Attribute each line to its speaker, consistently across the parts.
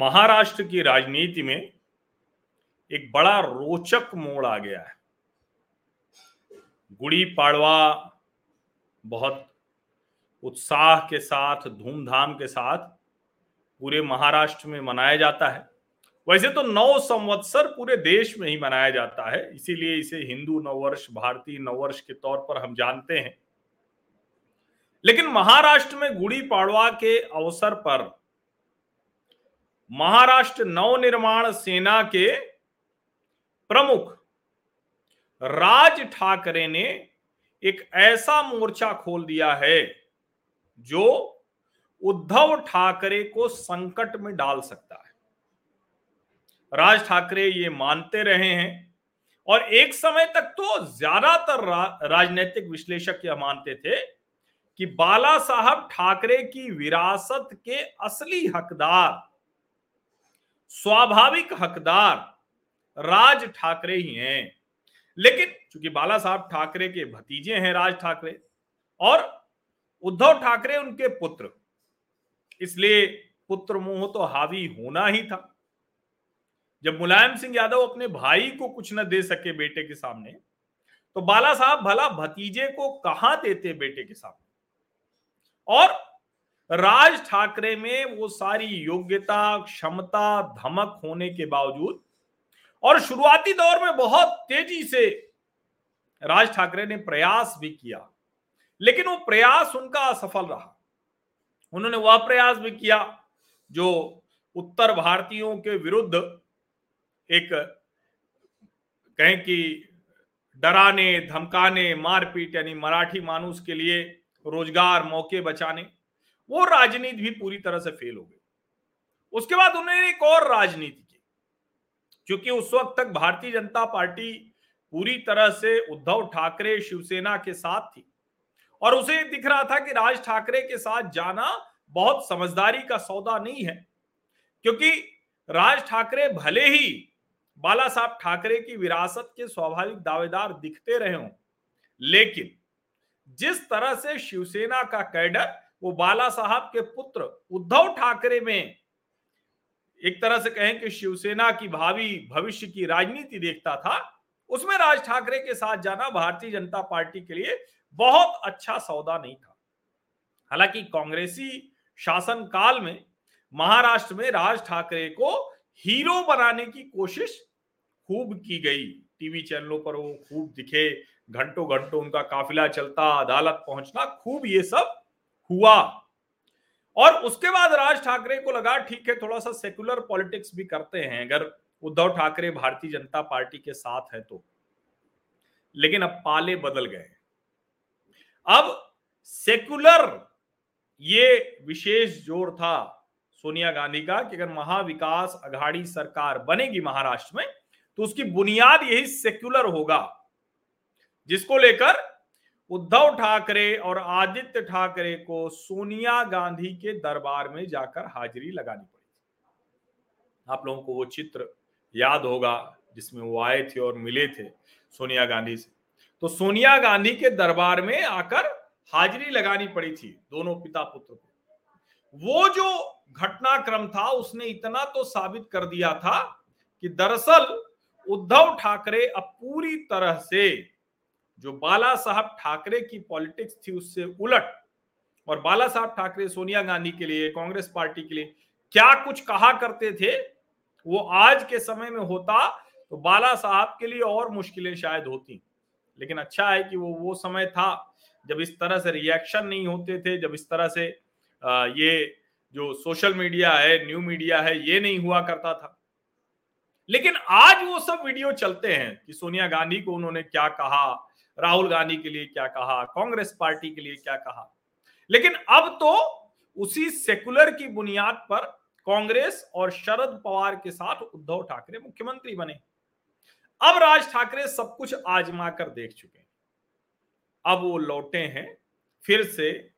Speaker 1: महाराष्ट्र की राजनीति में एक बड़ा रोचक मोड़ आ गया है। गुड़ी पाड़वा बहुत उत्साह के साथ, धूमधाम के साथ पूरे महाराष्ट्र में मनाया जाता है। वैसे तो नौ संवत्सर पूरे देश में ही मनाया जाता है, इसीलिए इसे हिंदू नववर्ष, भारतीय नववर्ष के तौर पर हम जानते हैं। लेकिन महाराष्ट्र में गुड़ी पाड़वा के अवसर पर महाराष्ट्र नवनिर्माण सेना के प्रमुख राज ठाकरे ने एक ऐसा मोर्चा खोल दिया है जो उद्धव ठाकरे को संकट में डाल सकता है। राज ठाकरे ये मानते रहे हैं और एक समय तक तो ज़्यादातर रा, राजनीतिक विश्लेषक यह मानते थे कि बाला साहब ठाकरे की विरासत के असली हकदार स्वाभाविक हकदार राज ठाकरे ही हैं। लेकिन चूँकि बाला साहब ठाकरे के भतीजे हैं राज ठाकरे, और उद्धव ठाकरे उनके पुत्र, इसलिए पुत्र मोह तो हावी होना ही था। जब मुलायम सिंह यादव अपने भाई को कुछ न दे सके बेटे के सामने तो बाला साहब भला भतीजे को कहाँ देते बेटे के सामने? और राज ठाकरे में वो सारी योग्यता, क्षमता, धमक होने के बावजूद और शुरुआती दौर में बहुत तेज़ी से राज ठाकरे ने प्रयास भी किया। लेकिन वो प्रयास उनका असफल रहा। उन्होंने वह प्रयास भी किया जो उत्तर भारतीयों के विरुद्ध एक कहें कि डराने, धमकाने, मारपीट यानी मराठी मानुस के लिए रोज़गार मौके बचाने वो राजनीति भी पूरी तरह से फेल हो गई। उसके बाद उन्होंने एक और राजनीति की, क्योंकि उस वक्त तक भारतीय जनता पार्टी पूरी तरह से उद्धव ठाकरे शिवसेना के साथ थी। और उसे दिख रहा था कि राज ठाकरे के साथ जाना बहुत समझदारी का सौदा नहीं है, क्योंकि राज ठाकरे भले ही बाला साहब ठाकरे की विरासत के स्वाभाविक दावेदार दिखते रहे हों, लेकिन जिस तरह से शिवसेना का कैडर वो बाला साहब के पुत्र उद्धव ठाकरे में एक तरह से कहें कि शिवसेना की भावी भविष्य की राजनीति देखता था, उसमें राज ठाकरे के साथ जाना भारतीय जनता पार्टी के लिए बहुत अच्छा सौदा नहीं था। हालाँकि कांग्रेसी शासन काल में महाराष्ट्र में राज ठाकरे को हीरो बनाने की कोशिश खूब की गई। टीवी चैनलों पर वो खूब दिखे घंटों घंटों उनका काफिला चलता, अदालत पहुँचना, खूब ये सब हुआ। और उसके बाद राज ठाकरे को लगा, ठीक है थोड़ा सा सेकुलर पॉलिटिक्स भी करते हैं, अगर उद्धव ठाकरे भारतीय जनता पार्टी के साथ है तो। लेकिन अब पाले बदल गए। अब सेकुलर ये विशेष ज़ोर था सोनिया गांधी का कि अगर महाविकास अघाड़ी सरकार बनेगी महाराष्ट्र में तो उसकी बुनियाद यही सेक्युलर होगा, जिसको लेकर उद्धव ठाकरे और आदित्य ठाकरे को सोनिया गांधी के दरबार में जाकर हाजिरी लगानी पड़ी। आप लोगों को वो चित्र याद होगा जिसमें वो आए थे और मिले थे सोनिया गांधी से। तो सोनिया गांधी के दरबार में आकर हाजिरी लगानी पड़ी थी दोनों पिता पुत्र को। वो जो घटनाक्रम था उसने इतना तो साबित कर दिया था कि दरअसल उद्धव ठाकरे अब पूरी तरह से जो बाला साहब ठाकरे की पॉलिटिक्स थी उससे उलट, और बाला साहब ठाकरे सोनिया गांधी के लिए, कांग्रेस पार्टी के लिए क्या कुछ कहा करते थे, वो आज के समय में होता तो बाला साहब के लिए और मुश्किलें शायद होती। लेकिन अच्छा है कि वो वो समय था जब इस तरह से रिएक्शन नहीं होते थे, जब इस तरह से ये जो सोशल मीडिया है न्यू मीडिया है, ये नहीं हुआ करता था। लेकिन आज वो सब वीडियो चलते हैं कि सोनिया गांधी को उन्होंने क्या कहा राहुल गांधी के लिए क्या कहा, कांग्रेस पार्टी के लिए क्या कहा। लेकिन अब तो उसी सेकुलर की बुनियाद पर कांग्रेस और शरद पवार के साथ उद्धव ठाकरे मुख्यमंत्री बने। अब राज ठाकरे सब कुछ आजमा कर देख चुके हैं। अब वो लौटे हैं फिर से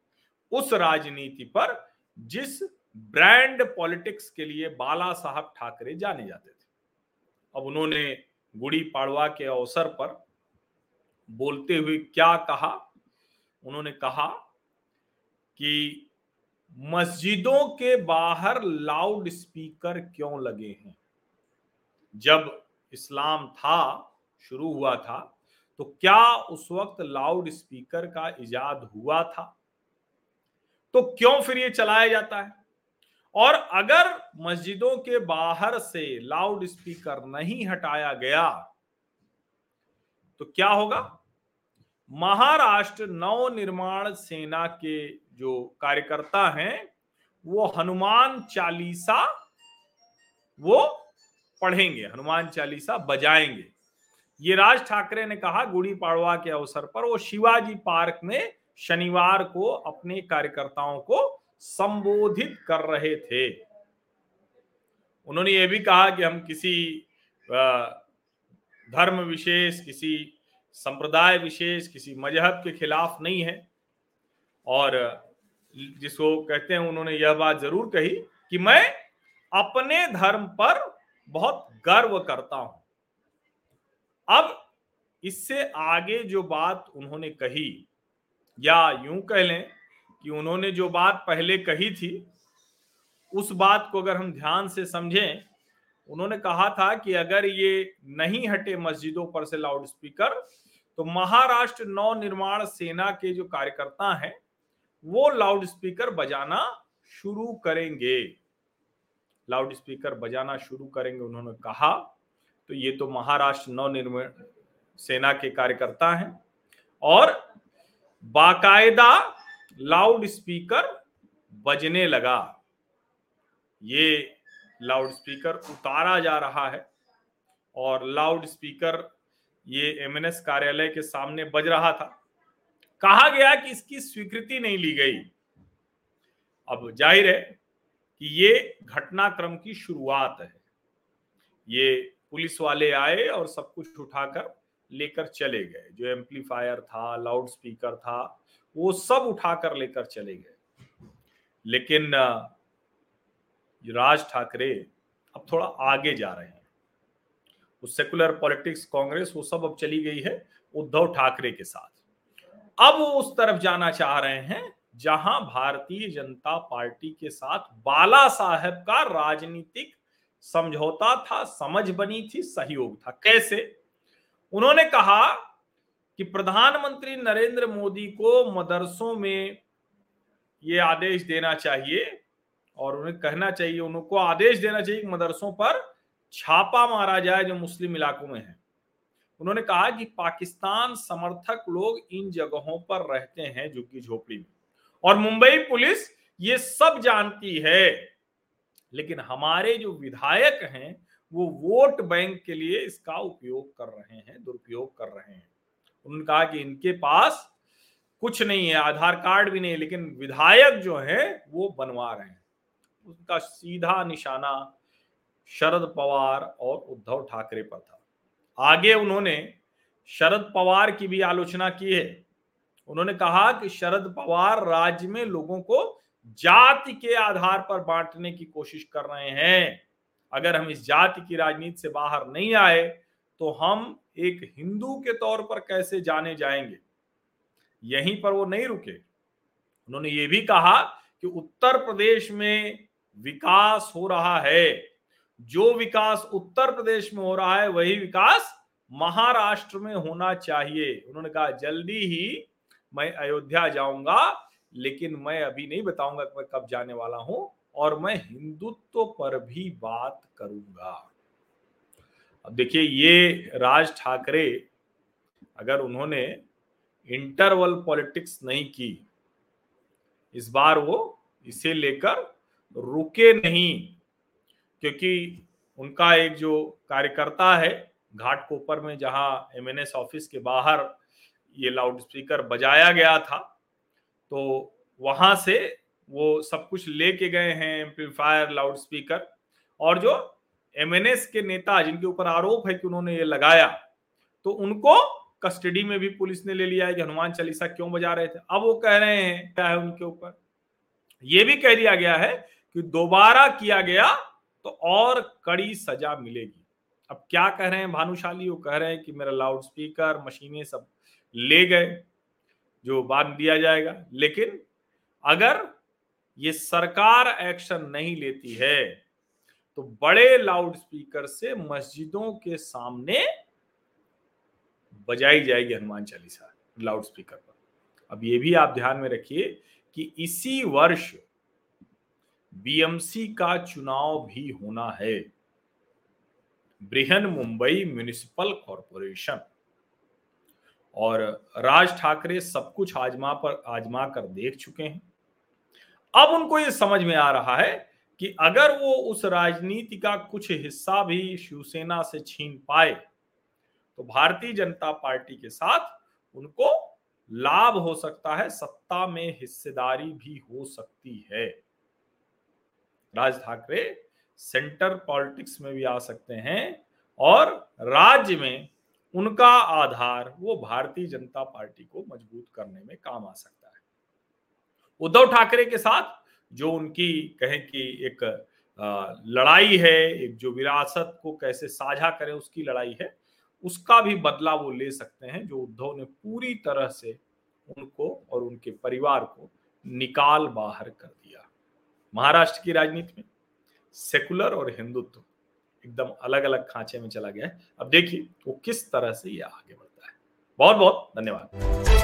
Speaker 1: उस राजनीति पर जिस ब्रांड पॉलिटिक्स के लिए बाला साहब ठाकरे जाने जाते थे। अब उन्होंने गुड़ी पाड़वा के अवसर पर बोलते हुए क्या कहा? उन्होंने कहा कि मस्जिदों के बाहर लाउड स्पीकर क्यों लगे हैं? जब इस्लाम था, शुरू हुआ था तो क्या उस वक्त लाउड स्पीकर का इजाद हुआ था? तो क्यों फिर ये चलाया जाता है? और अगर मस्जिदों के बाहर से लाउड स्पीकर नहीं हटाया गया तो क्या होगा? महाराष्ट्र नव निर्माण सेना के जो कार्यकर्ता हैं, वो हनुमान चालीसा, वो पढ़ेंगे, हनुमान चालीसा बजाएँगे। ये राज ठाकरे ने कहा गुड़ी पाड़वा के अवसर पर, वो शिवाजी पार्क में शनिवार को अपने कार्यकर्ताओं को संबोधित कर रहे थे। उन्होंने ये भी कहा कि हम किसी धर्म विशेष, किसी संप्रदाय विशेष, किसी मज़हब के खिलाफ नहीं है। और जिसको कहते हैं, उन्होंने यह बात ज़रूर कही कि मैं अपने धर्म पर बहुत गर्व करता हूँ। अब इससे आगे जो बात उन्होंने कही, या यूँ कह लें कि उन्होंने जो बात पहले कही थी, उस बात को अगर हम ध्यान से समझें उन्होंने कहा था कि अगर ये नहीं हटे मस्जिदों पर से लाउड स्पीकर तो महाराष्ट्र नव निर्माण सेना के जो कार्यकर्ता हैं, वो लाउड स्पीकर बजाना शुरू करेंगे। लाउड स्पीकर बजाना शुरू करेंगे, उन्होंने कहा। तो ये तो महाराष्ट्र नव निर्माण सेना के कार्यकर्ता हैं और बाकायदा लाउड स्पीकर बजने लगा। ये लाउड स्पीकर उतारा जा रहा है और लाउड स्पीकर ये एमएनएस कार्यालय के सामने बज रहा था। कहा गया कि इसकी स्वीकृति नहीं ली गई। अब ज़ाहिर है कि ये घटनाक्रम की शुरुआत है। ये पुलिस वाले आए और सब कुछ उठाकर लेकर चले गए। जो एम्पलीफायर था लाउड स्पीकर था, वो सब उठाकर लेकर चले गए। लेकिन राज ठाकरे अब थोड़ा आगे जा रहे हैं। वो सेकुलर पॉलिटिक्स कांग्रेस, वो सब अब चली गई है उद्धव ठाकरे के साथ। अब वो उस तरफ़ जाना चाह रहे हैं, जहाँ भारतीय जनता पार्टी के साथ बाला साहेब का राजनीतिक समझौता था, समझ बनी थी, सहयोग था। कैसे? उन्होंने कहा कि प्रधानमंत्री नरेंद्र मोदी को मदरसों में ये आदेश देना चाहिए और उन्हें कहना चाहिए उनको आदेश देना चाहिए मदरसों पर छापा मारा जाए जो मुस्लिम इलाकों में है। उन्होंने कहा कि पाकिस्तान समर्थक लोग इन जगहों पर रहते हैं झुग्गी झोपड़ी में। और मुंबई पुलिस ये सब जानती है, लेकिन हमारे जो विधायक हैं, वो वोट बैंक के लिए इसका उपयोग कर रहे हैं, दुरुपयोग कर रहे हैं। उन्होंने कहा कि इनके पास कुछ नहीं है, आधार कार्ड भी नहीं लेकिन विधायक जो है, वो बनवा रहे हैं। उनका सीधा निशाना शरद पवार और उद्धव ठाकरे पर था। आगे उन्होंने शरद पवार की भी आलोचना की है। उन्होंने कहा कि शरद पवार राज्य में लोगों को जाति के आधार पर बांटने की कोशिश कर रहे हैं। अगर हम इस जाति की राजनीति से बाहर नहीं आए तो हम एक हिंदू के तौर पर कैसे जाने जाएँगे? यहीं पर वो नहीं रुके। उन्होंने ये भी कहा कि उत्तर प्रदेश में विकास हो रहा है। जो विकास उत्तर प्रदेश में हो रहा है, वही विकास महाराष्ट्र में होना चाहिए। उन्होंने कहा, जल्दी ही मैं अयोध्या जाऊँगा, लेकिन मैं अभी नहीं बताऊँगा कि मैं कब जाने वाला हूँ, और मैं हिंदुत्व पर भी बात करूँगा। अब देखिए, ये राज ठाकरे, अगर उन्होंने इंटरवल पॉलिटिक्स नहीं की, इस बार वो इसे लेकर रुके नहीं, क्योंकि उनका एक जो कार्यकर्ता है घाट कोपर में जहाँ एमएनएस ऑफ़िस के बाहर ये लाउड स्पीकर बजाया गया था तो वहाँ से वो सब कुछ लेके गए हैं एम्पलीफायर लाउड स्पीकर और जो एमएनएस के नेता जिनके ऊपर आरोप है कि उन्होंने ये लगाया तो उनको कस्टडी में भी पुलिस ने ले लिया है कि हनुमान चालीसा क्यों बजा रहे थे। अब वो कह रहे हैं, क्या है उनके ऊपर? ये भी कह दिया गया है कि दोबारा किया गया तो और कड़ी सजा मिलेगी। अब क्या कह रहे हैं भानुशाली? वो कह रहे हैं कि मेरा लाउड स्पीकर मशीनें सब ले गए, जो बाद दिया जाएगा। लेकिन अगर ये सरकार एक्शन नहीं लेती है तो बड़े लाउड स्पीकर से मस्जिदों के सामने बजाई जाएगी हनुमान चालीसा लाउड स्पीकर पर। अब ये भी आप ध्यान में रखिए कि इसी वर्ष बीएमसी का चुनाव भी होना है। Brihan Mumbai municipal corporation. और राज ठाकरे सब कुछ आजमा पर, आजमा कर देख चुके हैं। अब उनको ये समझ में आ रहा है कि अगर वो उस राजनीति का कुछ हिस्सा भी शिवसेना से छीन पाए तो भारतीय जनता पार्टी के साथ उनको लाभ हो सकता है, सत्ता में हिस्सेदारी भी हो सकती है। राज ठाकरे सेंटर पॉलिटिक्स में भी आ सकते हैं और राज्य में उनका आधार वो भारतीय जनता पार्टी को मज़बूत करने में काम आ सकता है। उद्धव ठाकरे के साथ जो उनकी कहें कि एक लड़ाई है, एक जो विरासत को कैसे साझा करें उसकी लड़ाई है, उसका भी बदला वो ले सकते हैं जो उद्धव ने पूरी तरह से उनको और उनके परिवार को निकाल बाहर कर दिया। महाराष्ट्र की राजनीति में सेकुलर और हिंदुत्व एकदम अलग अलग खांचे में चला गया है। अब देखिए वो किस तरह से ये आगे बढ़ता है। बहुत बहुत धन्यवाद।